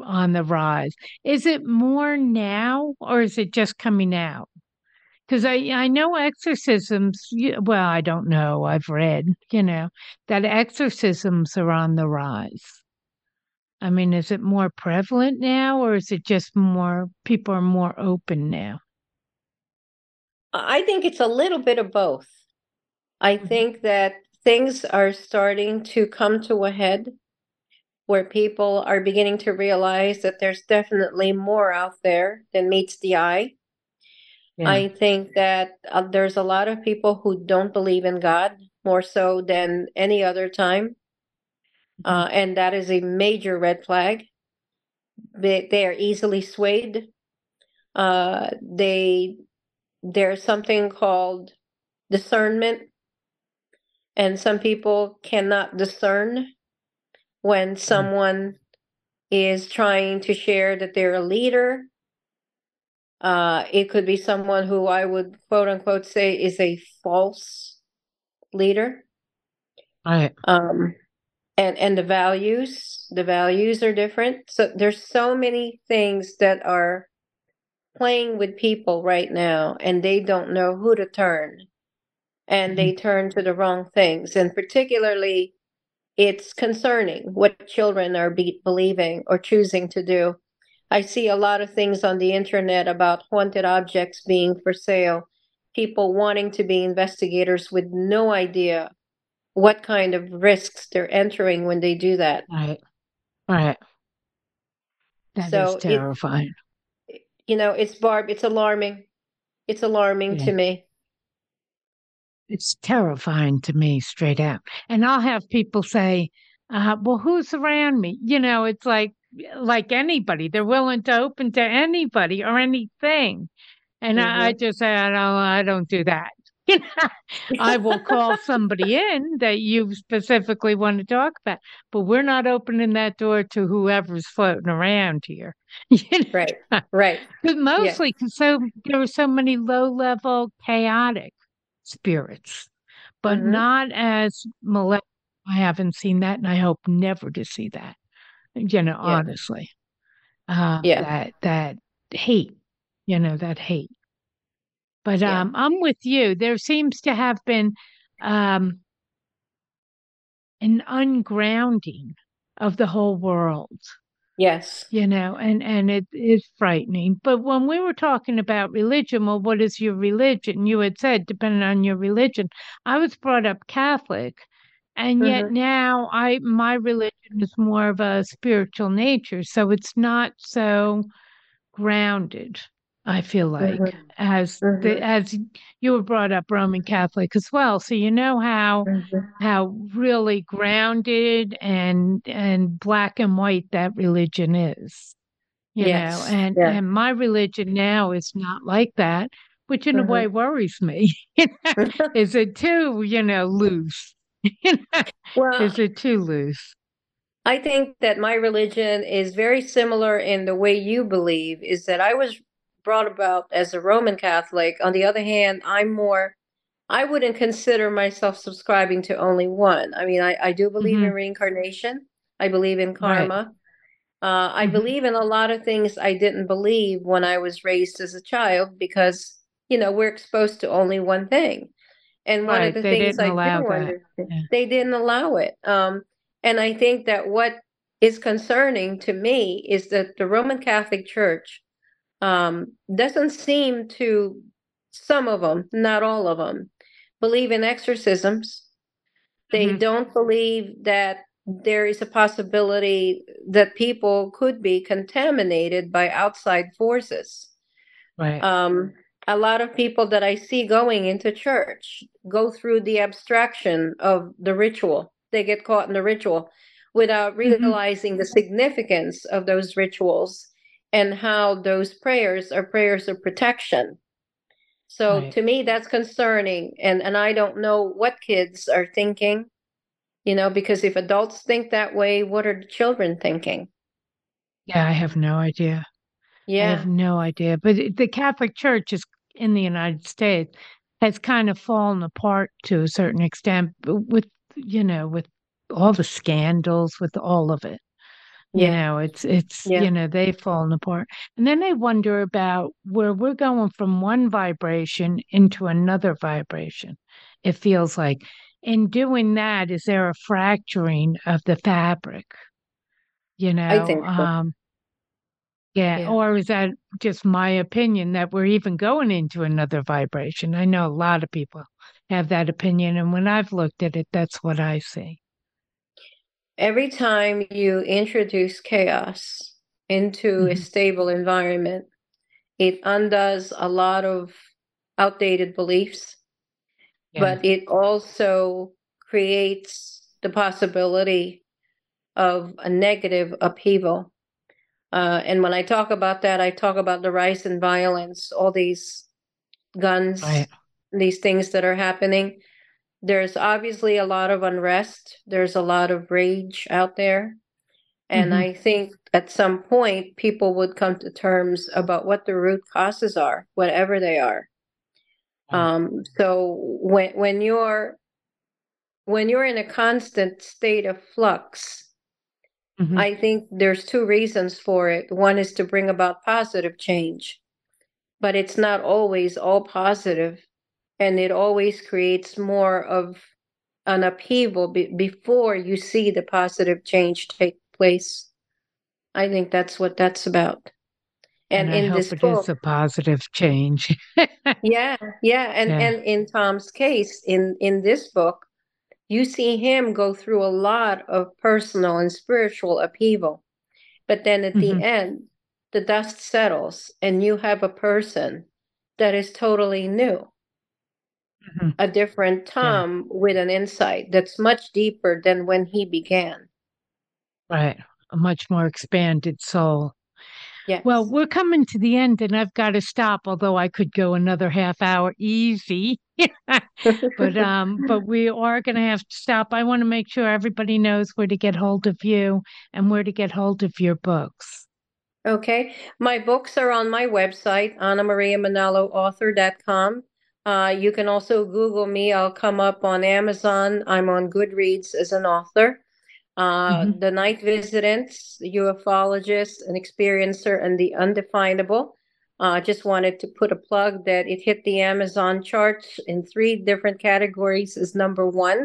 on the rise. Is it more now or is it just coming out? Because I, I know exorcisms, well, I don't know. I've read, you know, that exorcisms are on the rise. I mean, is it more prevalent now or is it just more, people are more open now? I think it's a little bit of both. I Mhm. think that things are starting to come to a head where people are beginning to realize that there's definitely more out there than meets the eye. Yeah. I think that uh, there's a lot of people who don't believe in God more so than any other time. Uh, and that is a major red flag. They, they are easily swayed. Uh, they there's something called discernment, and some people cannot discern when someone is trying to share that they're a leader. Uh, it could be someone who I would quote unquote say is a false leader. Right. um and and the values the values are different so there's so many things that are playing with people right now and they don't know who to turn and they turn to the wrong things and particularly it's concerning what children are be- believing or choosing to do i see a lot of things on the internet about haunted objects being for sale people wanting to be investigators with no idea what kind of risks they're entering when they do that. Right. Right. That is So it- terrifying. You know, it's Barb, it's alarming. It's alarming Yeah. to me. It's terrifying to me, straight out. And I'll have people say, uh, well, who's around me? You know, it's like like anybody. They're willing to open to anybody or anything. And mm-hmm. I, I, just say, I don't, I don't do that. You know, I will call somebody in that you specifically want to talk about, but we're not opening that door to whoever's floating around here. You know? Right, right. But mostly because yeah. so there are so many low level chaotic spirits, but mm-hmm. not as malevolent. I haven't seen that, and I hope never to see that. You know, yeah. honestly, uh, yeah, that that hate, you know, that hate. But yeah. um, I'm with you. There seems to have been um, an ungrounding of the whole world. Yes. You know, and and it is frightening. But when we were talking about religion, well, what is your religion? You had said depending on your religion. I was brought up Catholic, and yet mm-hmm. now I my religion is more of a spiritual nature, so it's not so grounded. I feel like mm-hmm. as mm-hmm. the, as you were brought up Roman Catholic as well, so you know how mm-hmm. how really grounded and and black and white that religion is. You yes. know, and yeah. and my religion now is not like that, which in a way mm-hmm. worries me. is it too, you know, loose? well, is it too loose? I think that my religion is very similar in the way you believe. Is that I was brought about as a Roman Catholic. On the other hand, I'm more, I wouldn't consider myself subscribing to only one. I mean, I, I do believe mm-hmm. in reincarnation, I believe in karma. Right. Uh, I mm-hmm. believe in a lot of things I didn't believe when I was raised as a child because, you know, we're exposed to only one thing. And one right. of the they things I do understand, yeah. they didn't allow it. Um, and I think that what is concerning to me is that the Roman Catholic Church um, doesn't seem to some of them, not all of them, believe in exorcisms. They mm-hmm. don't believe that there is a possibility that people could be contaminated by outside forces. Right. Um, a lot of people that I see going into church go through the abstraction of the ritual. They get caught in the ritual without mm-hmm. realizing mm-hmm. the significance of those rituals and how those prayers are prayers of protection. So right. to me, that's concerning. And, and I don't know what kids are thinking, you know, because if adults think that way, what are the children thinking? Yeah, I have no idea. Yeah. I have no idea. But the Catholic Church is in the United States has kind of fallen apart to a certain extent with, you know, with all the scandals, with all of it you yeah. know it's it's yeah. you know they've fallen apart and then i wonder about where we're going from one vibration into another vibration it feels like in doing that is there a fracturing of the fabric you know I think so. um yeah. yeah or is that just my opinion that we're even going into another vibration i know a lot of people have that opinion and when i've looked at it that's what i see every time you introduce chaos into mm-hmm. a stable environment, it undoes a lot of outdated beliefs, yeah. but it also creates the possibility of a negative upheaval. Uh, and when I talk about that, I talk about the rise in violence, all these guns, right. these things that are happening there's obviously a lot of unrest, there's a lot of rage out there. And mm-hmm. I think at some point people would come to terms about what the root causes are, whatever they are. Mm-hmm. Um, so when when you're when you're in a constant state of flux, mm-hmm. I think there's two reasons for it. One is to bring about positive change, but it's not always all positive and it always creates more of an upheaval be- before you see the positive change take place. I think that's what that's about. And, and in this it book, is a positive change. yeah, yeah, and yeah. and in Tom's case, in in this book, you see him go through a lot of personal and spiritual upheaval, but then at mm-hmm. the end, the dust settles, and you have a person that is totally new mm-hmm. a different Tom yeah. with an insight that's much deeper than when he began. Right. A much more expanded soul. Yes. Well, we're coming to the end and I've got to stop, although I could go another half hour easy. but um but we are going to have to stop. I want to make sure everybody knows where to get hold of you and where to get hold of your books. Okay. My books are on my website, AnnaMariaManaloAuthor.com. Uh, you can also Google me. I'll come up on Amazon. I'm on Goodreads as an author. Uh, Mhm. The Night Visitants, Ufologist, An Experiencer, and The Undefinable. Uh, just wanted to put a plug that it hit the Amazon charts in three different categories as number one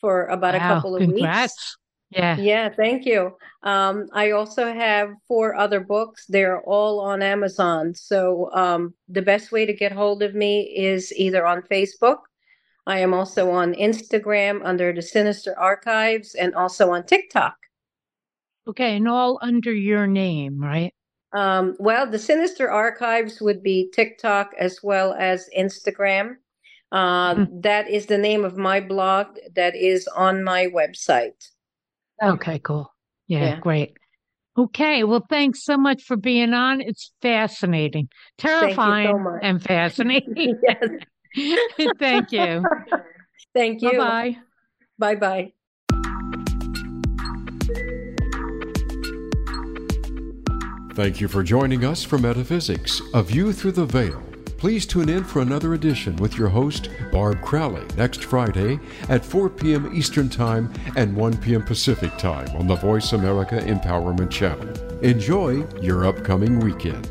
for about a couple of weeks. Yeah. Yeah, thank you. Um, I also have four other books. They're all on Amazon. So um, the best way to get hold of me is either on Facebook. I am also on Instagram under the Sinister Archives and also on TikTok. Okay, and all under your name, right? Um, well, the Sinister Archives would be TikTok as well as Instagram. Uh, Mhm. that is the name of my blog that is on my website. Okay, cool. Yeah, Yeah. great. Okay, well, thanks so much for being on. It's fascinating, you so terrifying, much. and fascinating. yes. Thank you. Thank you. Bye bye. Bye bye. Thank you for joining us for Metaphysics, A View Through the Veil. Please tune in for another edition with your host, Barb Crowley, next Friday at 4 p.m. Eastern Time and 1 p.m. Pacific Time on the Voice America Empowerment Channel. Enjoy your upcoming weekend.